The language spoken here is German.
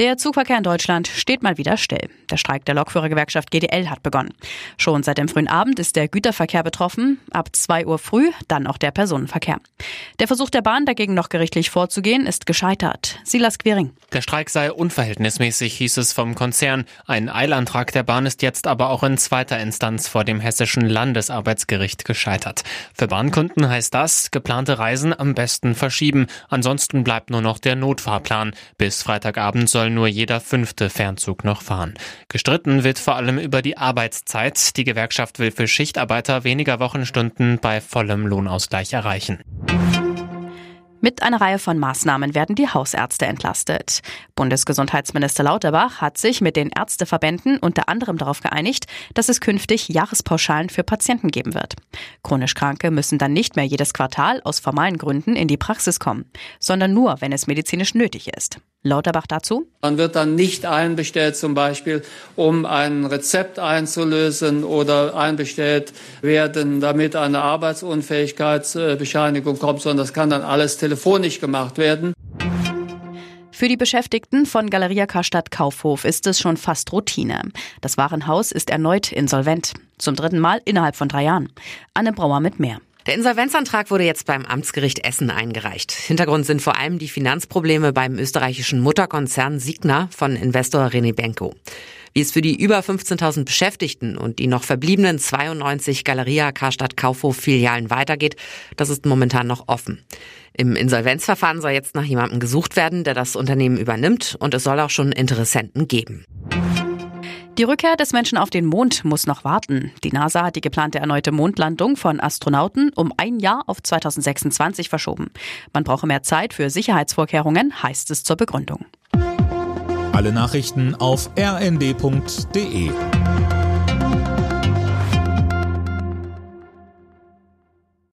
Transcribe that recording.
Der Zugverkehr in Deutschland steht mal wieder still. Der Streik der Lokführergewerkschaft GDL hat begonnen. Schon seit dem frühen Abend ist der Güterverkehr betroffen, ab 2 Uhr früh dann auch der Personenverkehr. Der Versuch der Bahn dagegen noch gerichtlich vorzugehen ist gescheitert. Silas Quering. Der Streik sei unverhältnismäßig, hieß es vom Konzern. Ein Eilantrag der Bahn ist jetzt aber auch in zweiter Instanz vor dem hessischen Landesarbeitsgericht gescheitert. Für Bahnkunden heißt das, geplante Reisen am besten verschieben. Ansonsten bleibt nur noch der Notfahrplan. Bis Freitagabend soll soll nur jeder fünfte Fernzug noch fahren. Gestritten wird vor allem über die Arbeitszeit. Die Gewerkschaft will für Schichtarbeiter weniger Wochenstunden bei vollem Lohnausgleich erreichen. Mit einer Reihe von Maßnahmen werden die Hausärzte entlastet. Bundesgesundheitsminister Lauterbach hat sich mit den Ärzteverbänden unter anderem darauf geeinigt, dass es künftig Jahrespauschalen für Patienten geben wird. Chronisch Kranke müssen dann nicht mehr jedes Quartal aus formalen Gründen in die Praxis kommen, sondern nur, wenn es medizinisch nötig ist. Lauterbach dazu. Man wird dann nicht einbestellt, zum Beispiel, um ein Rezept einzulösen oder einbestellt werden, damit eine Arbeitsunfähigkeitsbescheinigung kommt, sondern das kann dann alles telefonisch gemacht werden. Für die Beschäftigten von Galeria Karstadt Kaufhof ist es schon fast Routine. Das Warenhaus ist erneut insolvent. Zum dritten Mal innerhalb von drei Jahren. Anne Brauer mit mehr. Der Insolvenzantrag wurde jetzt beim Amtsgericht Essen eingereicht. Hintergrund sind vor allem die Finanzprobleme beim österreichischen Mutterkonzern Signa von Investor René Benko. Wie es für die über 15.000 Beschäftigten und die noch verbliebenen 92 Galeria Karstadt Kaufhof Filialen weitergeht, das ist momentan noch offen. Im Insolvenzverfahren soll jetzt nach jemandem gesucht werden, der das Unternehmen übernimmt und es soll auch schon Interessenten geben. Die Rückkehr des Menschen auf den Mond muss noch warten. Die NASA hat die geplante erneute Mondlandung von Astronauten um ein Jahr auf 2026 verschoben. Man brauche mehr Zeit für Sicherheitsvorkehrungen, heißt es zur Begründung. Alle Nachrichten auf rnd.de